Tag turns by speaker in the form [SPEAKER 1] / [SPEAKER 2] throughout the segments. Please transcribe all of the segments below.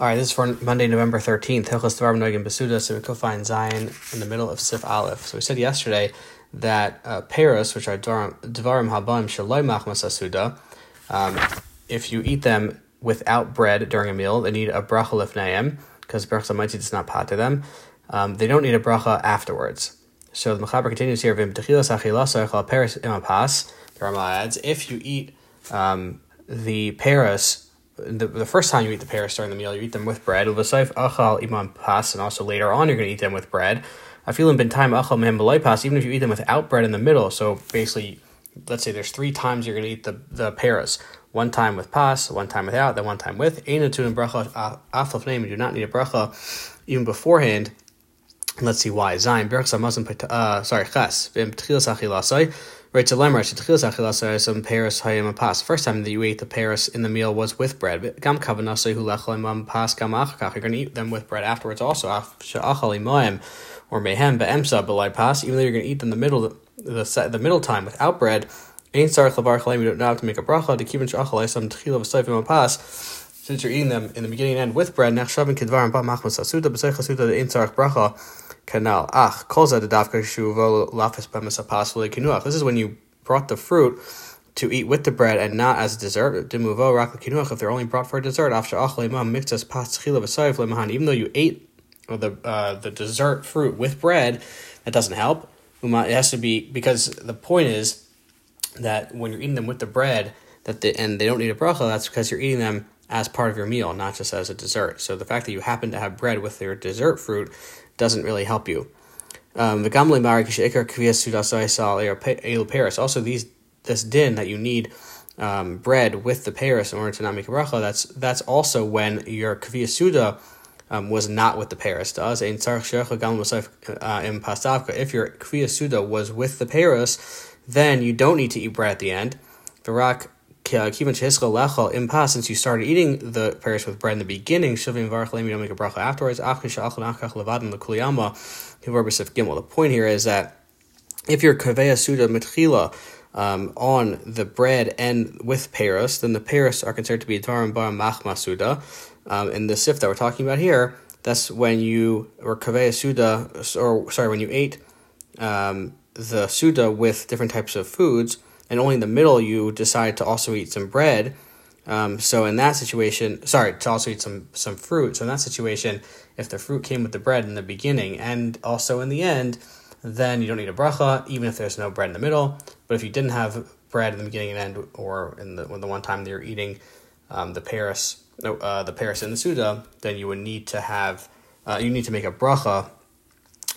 [SPEAKER 1] All right, this is for Monday, November 13th. Hilchas Besuda, so we could find Zion in the middle of Sif Aleph. So we said yesterday that uh, Paris, which are Dvarim Habaim Shaloi Machmas Asuda, um, if you eat them without bread during a meal, they need a bracha lefneim, because Berach Samaiti does not pot to them. Um, they don't need a bracha afterwards. So the Mechaber continues here, Vim Paris Imapas, the Rama adds, if you eat um, the Paris the, the first time you eat the pears during the meal, you eat them with bread. achal pas, and also later on you're going to eat them with bread. I feel in time achal mem pas, even if you eat them without bread in the middle. So basically, let's say there's three times you're going to eat the the pears. One time with pas, one time without, then one time with. Einatun and bracha aflaf name. You do not need a bracha even beforehand. Let's see why. Zayin berach uh sorry ches Right, so lemar some paris hayim pas. First time that you ate the paris in the meal was with bread. Gam kavanasay hu pas gam achkach. You're going to eat them with bread afterwards also. Sha'achal imoim or mehem be'emsa belai pas. Even though you're going to eat them the middle the the middle time without bread. Ain't sar chavar chalim. You don't have to make a bracha to keep in sha'achal some tchil of a pas. Since you're eating them in the beginning and end with bread, nech shavin kedvar and ba machmas asuda b'sei chasuda the ain't sar bracha canal. Ach, kolza de davka shuvo lafis kinuach. This is when you brought the fruit to eat with the bread and not as a dessert. Demuvo rak kinuach. If they're only brought for a dessert, after achlema mixas pas chila v'sayif lemahan. Even though you ate the uh, the dessert fruit with bread, that doesn't help. It has to be because the point is that when you're eating them with the bread, that the, and they don't need a bracha. That's because you're eating them as part of your meal, not just as a dessert. So the fact that you happen to have bread with your dessert fruit doesn't really help you. Um, the gamli marikish or kviasuda soisal payo paris. also, these this din that you need um, bread with the paris in order to not make a bracha. That's that's also when your kaviyasuda suda um, was not with the paris. Does uh, If your kaviyasuda suda was with the paris, then you don't need to eat bread at the end. Virak since you started eating the paris with bread in the beginning, don't make a bracha afterwards. The point here is that if you're kaveya suda mitchila um, on the bread and with paris, then the paris are considered to be tarim bar machma suda. Um, in the sif that we're talking about here, that's when you or kaveya suda, or sorry, when you ate um, the suda with different types of foods and only in the middle you decide to also eat some bread. Um, so in that situation, sorry, to also eat some some fruit. So in that situation, if the fruit came with the bread in the beginning and also in the end, then you don't need a bracha, even if there's no bread in the middle. But if you didn't have bread in the beginning and end, or in the the one time that you're eating um, the paris, uh, the paris in the suda, then you would need to have uh, you need to make a bracha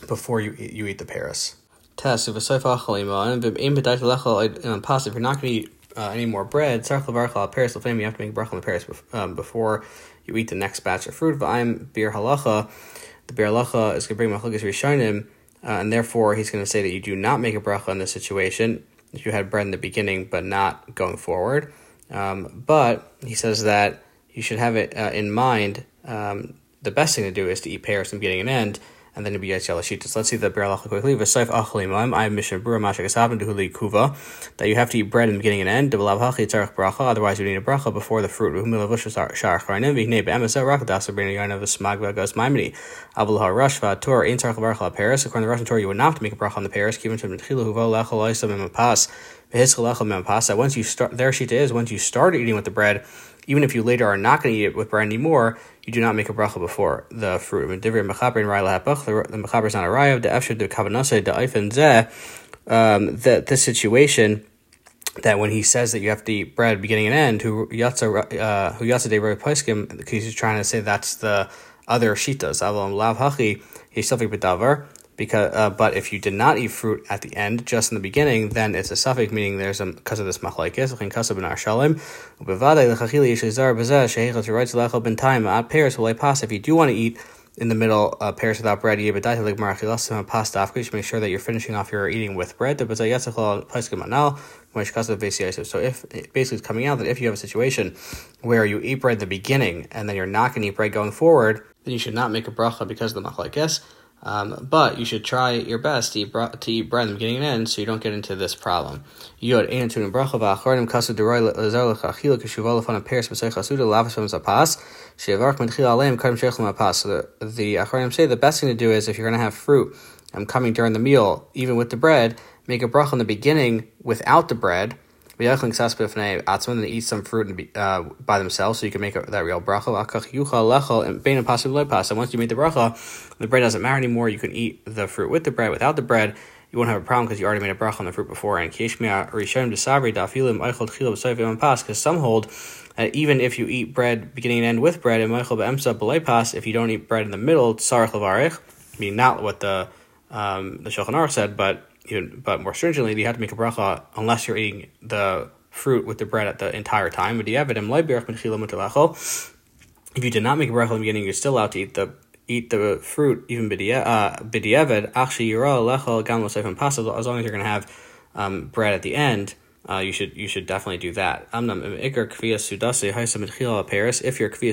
[SPEAKER 1] before you you eat the paris test if a sofa chalima, and if you're not going to eat uh, any more bread, paris you have to make bracha on the paris um, before you eat the next batch of fruit. I'm Biur Halacha. The Biur Halacha is going to bring machlokes rishonim, uh, and therefore he's going to say that you do not make a bracha in this situation if you had bread in the beginning but not going forward. Um, but he says that you should have it uh, in mind. Um, the best thing to do is to eat pears from beginning and end and then be Yetziel Shitas. Let's see the Biur Halacha quickly. V'saif achalimaim. I have Mishnah Berurah Mashak Esabin Duhuli Kuva. That you have to eat bread in the beginning and end. Devalav Hachi Tzarech Bracha. Otherwise, you need a bracha before the fruit. V'humil Avush Shar Charanim. V'hnei Be'emesa Rakadasa B'nei Yarn of Smag V'agos Maimini. Avul HaRush V'ator Ein Tzarech Bracha Paris. According to the Russian Torah, you would not have to make a bracha on the Paris. Given to Mtchilu Huvo Lechel Oisam Imapas. That once you start, their shita is once you start eating with the bread, even if you later are not going to eat it with bread anymore, you do not make a bracha before the fruit. The mechaber is not a raya. The efshir the kavanase the eifin zeh. Um, that this situation that when he says that you have to eat bread beginning and end, who yatsa uh, who yatsa de poiskim, because he's trying to say that's the other shitas. Avam lav hachi he's selfie bedavar because uh, but if you did not eat fruit at the end, just in the beginning, then it's a suffix, meaning there's a because of this machlekes. Lechin kasab ben arshalim ubevadei lechachili yishizar bezeh sheichot yiratz lechel ben time at pears will pass. If you do want to eat in the middle uh, pears without bread, you bedai like marachilasim pasta. Should make sure that you're finishing off your eating with bread. The bezeh yatzachol paiskim anal So if basically it's coming out that if you have a situation where you eat bread at the beginning and then you're not going to eat bread going forward, then you should not make a bracha because of the machlekes. Um, but you should try your best to eat, bro- to eat bread in the beginning and end so you don't get into this problem. So the the say the best thing to do is if you're going to have fruit um, coming during the meal, even with the bread, make a bracha in the beginning without the bread and eat some fruit and uh, by themselves, so you can make a, that real bracha. And once you made the bracha, the bread doesn't matter anymore. You can eat the fruit with the bread, without the bread. You won't have a problem because you already made a bracha on the fruit before. And because some hold that even if you eat bread beginning and end with bread, if you don't eat bread in the middle, I mean not what the um, the Shulchan Aruch said, but but more stringently, you have to make a bracha unless you're eating the fruit with the bread at the entire time. If you did not make a bracha in the beginning, you're still allowed to eat the eat the fruit even b'diavad. Actually, you're lechol gam as long as you're going to have um, bread at the end. Uh, you should you should definitely do that. If your kviya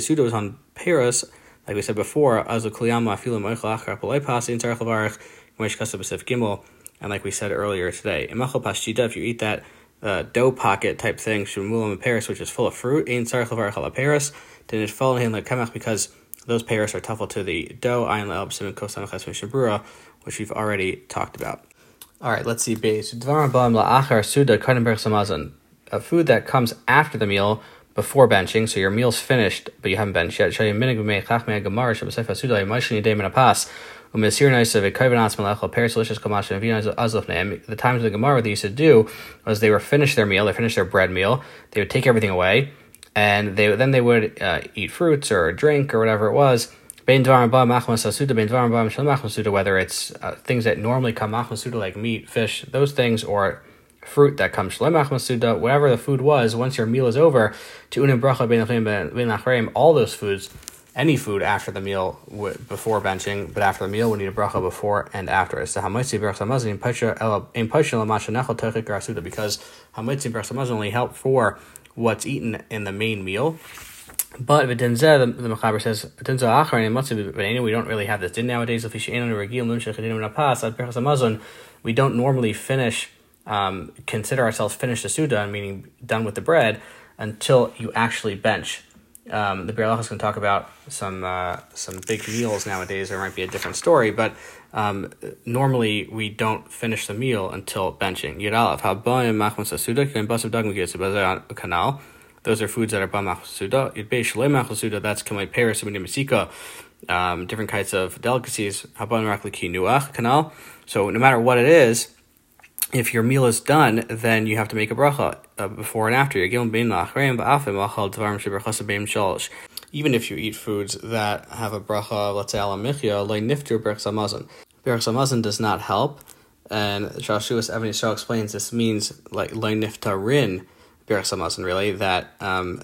[SPEAKER 1] suda was on Paris, like we said before, azu kliyama afilim oichel achar polei pas in tzarech levarich, gimel. And like we said earlier today, if you eat that uh, dough pocket type thing, shumulam paris, which is full of fruit, ein sarich paris, then it fall in like kamach because those paris are tuffle to the dough, ayin le'el b'sim kosan shabura, which we've already talked about. All right, let's see base. A food that comes after the meal before benching, so your meal's finished, but you haven't benched yet. The times of the Gemara they used to do was they were finished their meal, they finished their bread meal, they would take everything away, and they then they would uh, eat fruits or drink or whatever it was. Whether it's uh, things that normally come machmasuda like meat, fish, those things, or fruit that comes shlem whatever the food was, once your meal is over, to unim bracha all those foods any food after the meal w- before benching, but after the meal we need a bracha before and after. So hamaitzi berachamazin in because hamaitzi berachamazin only help for what's eaten in the main meal. But the the, the Mechaber says, we don't really have this din nowadays. We don't normally finish, um, consider ourselves finished the Suda, meaning done with the bread, until you actually bench um, the Biur is going to talk about some uh, some big meals nowadays. There might be a different story, but um, normally we don't finish the meal until benching. kanal. Those are foods that are ba machsuda. Yudbei shalei machsuda. That's kamei peris masika. Um, different kinds of delicacies. Haban rakli nuach kanal. So no matter what it is, if your meal is done, then you have to make a bracha uh, before and after. Even if you eat foods that have a bracha, let's say alamichya, like niftur berach samazon. Does not help, and Shashuas Evan Yisrael explains this means like niftarin berach samazon, really, that um,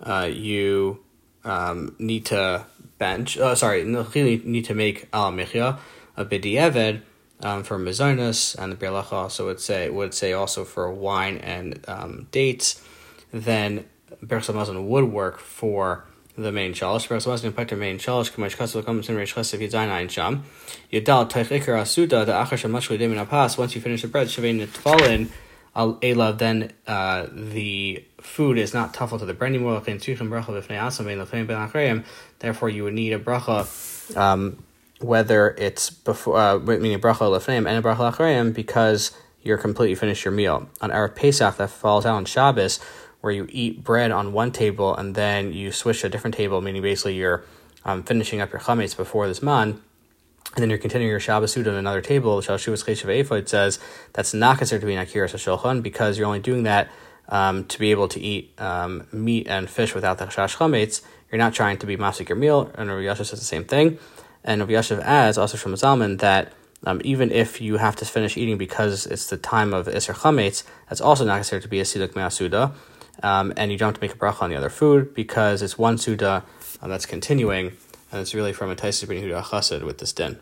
[SPEAKER 1] uh, you um, need to bench, uh, sorry, you need to make alamichya, a bidiyeved, um, for mezonus, and the Biur also would say would say also for wine and um, dates, then Berchel Mazon would work for the main shalosh. Berchel Mazon impact main shalosh. Kamash kasu comes in reish chesed yizayin ein sham. Yadal teich ikar asuda the achar shamashli demin apas. Once you finish the bread, shavein fallen. Al elav, then uh, the food is not tuffle to the bread anymore. Therefore, you would need a bracha um, whether it's before uh, meaning bracha lefneim and bracha lachrayim because you're completely finished your meal. On our Pesach that falls out on Shabbos, where you eat bread on one table and then you switch to a different table, meaning basically you're um, finishing up your chametz before this man, and then you're continuing your Shabbos food on another table. Shalshuvas Cheshav says that's not considered to be Nakiras Shulchan because you're only doing that um, to be able to eat um, meat and fish without the Chash chametz. You're not trying to be masik your meal, and Yasha says the same thing. And Rabbi Yashiv adds, also from Zalman, that um, even if you have to finish eating because it's the time of Isser Chametz, that's also not considered to be a Siduk Me'asuda. Um, and you don't have to make a bracha on the other food because it's one Suda um, that's continuing, and it's really from a Taisis Ben Yehuda Chassid with this din.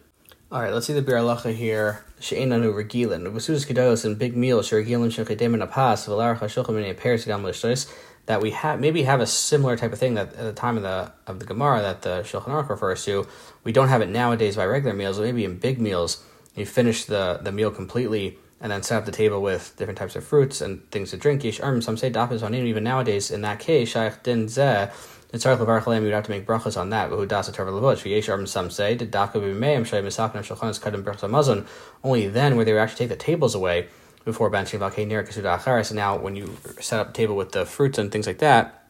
[SPEAKER 1] All right, let's see the Biur Halacha here. She'enanu regilin. V'sudas kedalos and big meals. She'regilin she'chedemin apas. V'larach ha'shulchan gam l'shtois. That we have maybe have a similar type of thing that at the time of the of the Gemara that the Shulchan Aruch refers to. We don't have it nowadays by regular meals, but maybe in big meals, you finish the the meal completely and then set up the table with different types of fruits and things to drink. some say dapis on even nowadays. In that case, shaykh din zeh. In Tzarech Levar you'd have to make brachas on that. Who das a Torah levush? Yesh Arm some say did daka b'meim shay misakin. Only then where they would actually take the tables away before benching valkei acharis. Now when you set up a table with the fruits and things like that,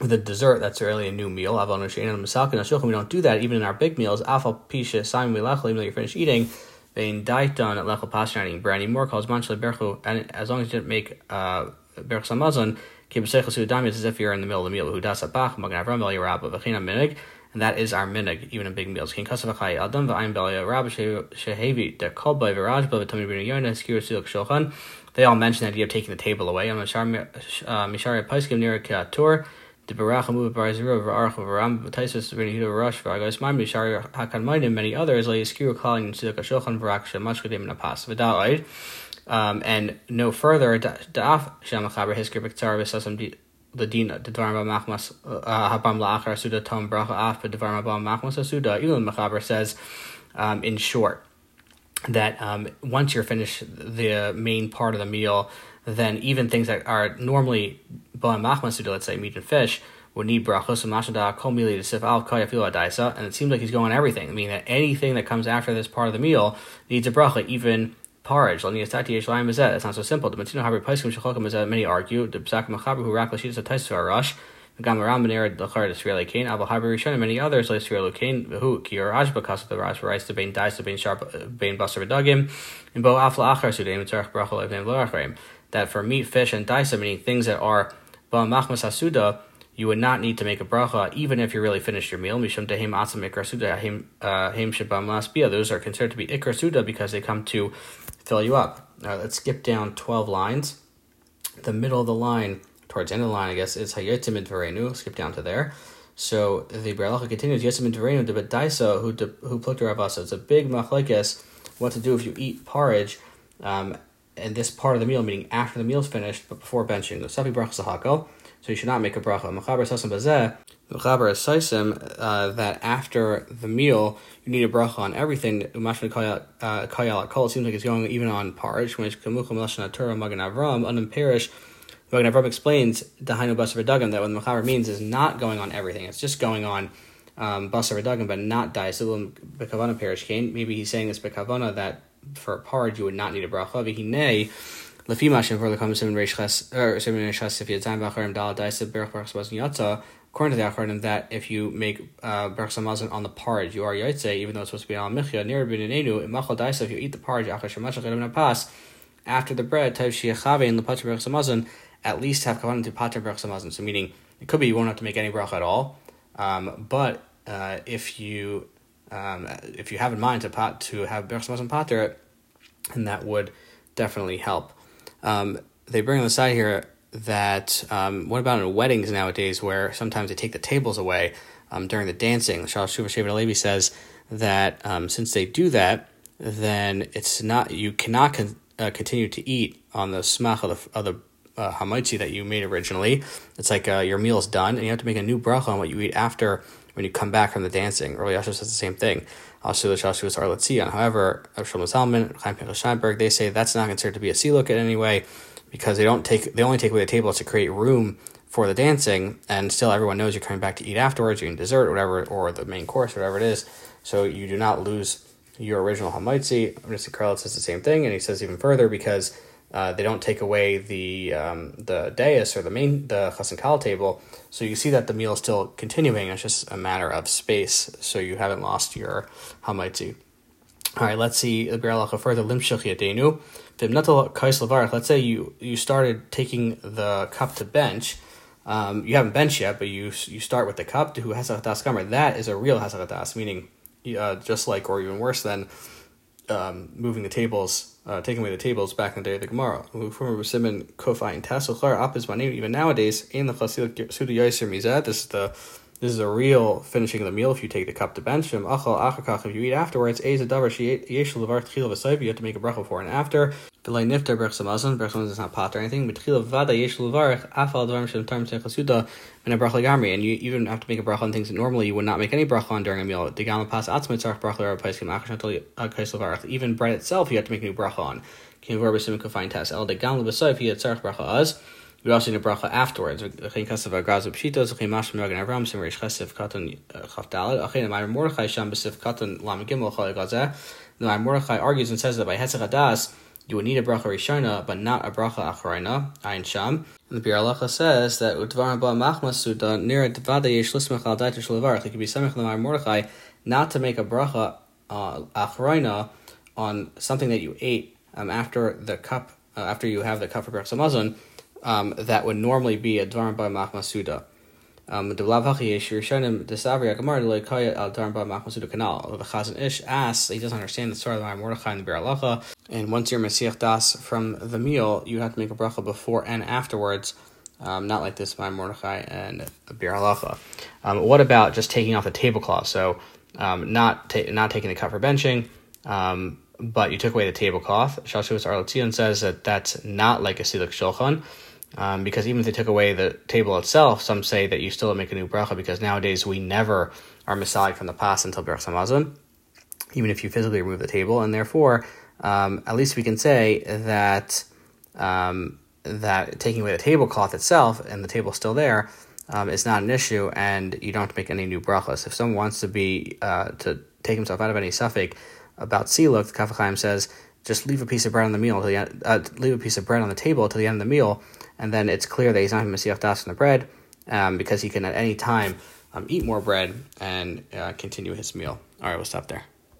[SPEAKER 1] with the dessert, that's really a new meal. We don't do that even in our big meals. Afal pisha simon even though you're finished eating. Vein daiton at lechel pashan eating bread anymore. Calls manchel berchu, and as long as you didn't make uh, berch samazon, kibesechel sudam is as if you're in the middle of the meal. Who das apach magan avram el yarab v'china minig. And that is our minig, even in big meals. King kasavachai adam v'ayim bel yarab shehevi de kol by viraj bel v'tamid bin yonah skir silk shulchan. They all mention the idea of taking the table away. I'm a mishari paiskim near kiatur. The Barachamu Barzira Varach Varam Taisus Renihida Rush Varagos Mami Shari Hakan Maidim many others like Skiru calling Sidaka Shulchan Varak Shemashkadim Napas Vidalite. Um, and no further, Da'af Shamachaber Hiskir Biktar Visasam Ladina, Devarma Machmas Habam Lachar Suda Tom Bracha Af, Devarma Bam Machmas Suda. Elon Machaber says, um, in short, that um, once you're finished the main part of the meal, then even things that are normally Ba'am Machmasuda, let's say meat and fish, would need brachos and mashada kol mili sif al kayafila daisa, and it seems like he's going everything. I mean that anything that comes after this part of the meal needs a bracha, even porridge. It's not so simple. The Matino Habri Paiskim Shechalkim is many argue. The Psak Machaber who rak Lashidus Taisu Arash. Gam Ram Benir Lachar Israeli Kane, Abu Habri Rishon, and many others like Israel Kane, who Kiyor Ajba Kas the Rash writes to Bain Dice, Bain Sharp, Bain Basar Bedagim, and Bo Afla Achar Sudaim, Tzarech Brachel Ibn Larachim. That for meat, fish, and daisa, meaning things that are Machmas Asuda, you would not need to make a bracha even if you really finished your meal. Mishum tehim atzam ikar suda heim uh, shabam lasbia. Those are considered to be ikar suda because they come to fill you up. Now let's skip down 12 lines. The middle of the line, towards the end of the line, I guess, is hayetim dvarenu. Skip down to there. So the Biur Halacha continues, yetim dvarenu de bedaisa who who plukta ravasa. It's a big machlekes what to do if you eat porridge um, and this part of the meal, meaning after the meal's finished, but before benching. So you should not make a bracha. Mechaber Saisim, uh, that after the meal, you need a bracha on everything. Umashma Kayal Kol, it seems like it's going even on porridge, which Kamucham Lashon Torah Magan Avram, Unimperish. Magan Avram explains Dahainu Basar Dugam that what the Mechaber means is not going on everything, it's just going on um, Basar Dugam, but not Daisilim Bekavana Perish Kane. Maybe he's saying this Bekavana that for a part you would not need a bracha. V'hinei lefi mashem for the common seven reish ches or seven reish ches if you had time b'acharim dal daisa berach berach was yatsa. According to the Acharim, that if you make uh, berach on the porridge, you are yotze, even though it's supposed to be al michya near binenu imachal daisa. If you eat the porridge after the bread type shiachave in the pater berach at least have kavan to pater berach. So meaning it could be you won't have to make any bracha at all, um, but uh, if you um, if you have in mind to pot to have Berchmas and Pater, and that would definitely help. Um, they bring on the side here that um, what about in weddings nowadays where sometimes they take the tables away um, during the dancing? Shal Shuva says that um, since they do that, then it's not you cannot con- uh, continue to eat on the smach of the, of the uh, hamaitzi that you made originally. It's like uh, your meal is done, and you have to make a new bracha on what you eat after when you come back from the dancing. Early says the same thing. Also, the Shashus are Letzion. However, Shlomo Zalman, Chaim Pinchas Scheinberg, they say that's not considered to be a siluk in any way because they don't take they only take away the table to create room for the dancing, and still everyone knows you're coming back to eat afterwards, you're eating dessert, or whatever, or the main course, whatever it is. So you do not lose your original hamaitzi. Mr. Karlitz says the same thing, and he says even further because uh, they don't take away the um, the dais or the main the chassan kal table, so you see that the meal is still continuing. It's just a matter of space, so you haven't lost your hamaitzi. All right, let's see the Biur Halacha further. Let's say you you started taking the cup to bench. Um, you haven't benched yet, but you you start with the cup to who has kamer. That is a real hasachatas, meaning uh, just like or even worse than um, moving the tables, uh, taking away the tables back in the day of the Gemara. Even nowadays. In the this is the This is a real finishing of the meal if you take the cup to bench. Achal achakach, if you eat afterwards, you have to make a bracha before and after. V'lay nifter brech samazon, brech samazon is not pot or anything. B'tchila vada yesh levarich afal dvarim shem tarm techasuda and a bracha gamri. And you even have to make a bracha on things that normally you would not make any bracha on during a meal. Degam pas atzmit tzarch bracha l'ar paiskim achashatel uh, kais levarich. Even bread itself you have to make a new bracha on. Kim vor b'sim kufayim tas el degam lebesoif you tzarch bracha az. We also need a bracha afterwards. V'chein kasav agraz b'pshitos. V'chein mashim nagan avram sim reish chesif katan chafdalad. V'chein amayr mordechai sham b'sif katan lam gimel chalei gazeh. The Mordechai argues and says that by Hetzach Adas, you would need a bracha rishona, but not a bracha acharina, ayin sham. And the Biur Halacha says that utvar ba machmas suda near devada yesh lismach al daitish levarach. It could be samech lemar Mordechai not to make a bracha uh, acharina on something that you ate um, after the cup, uh, after you have the cup for brachas um, that would normally be a dvar ba machmas suda. Um, the Rishonim the Savri Agamar the Lekaya al Darba Machmasuda Kanal. The Chazon Ish asks he doesn't understand the story of the Mordechai and the Biur Halacha, and once you're Mesiach Das from the meal, you have to make a bracha before and afterwards. Um, not like this by Mordechai and Biur Halacha. Um, what about just taking off the tablecloth? So um, not ta- not taking the cup for benching, um, but you took away the tablecloth. Shashuvas Arletzion says that that's not like a siluk shulchan. Um, because even if they took away the table itself, some say that you still make a new bracha because nowadays we never are misalik from the past until Berach Samazon, even if you physically remove the table, and therefore, um, at least we can say that um, that taking away the tablecloth itself and the table still there um, is not an issue, and you don't make any new brachas. If someone wants to be uh, to take himself out of any suffix about siluk, the Kaf HaChaim says just leave a piece of bread on the meal, the, uh, leave a piece of bread on the table till the end of the meal and then it's clear that he's not Masiach Das in the bread um, because he can at any time um, eat more bread and uh, continue his meal. All right, we'll stop there.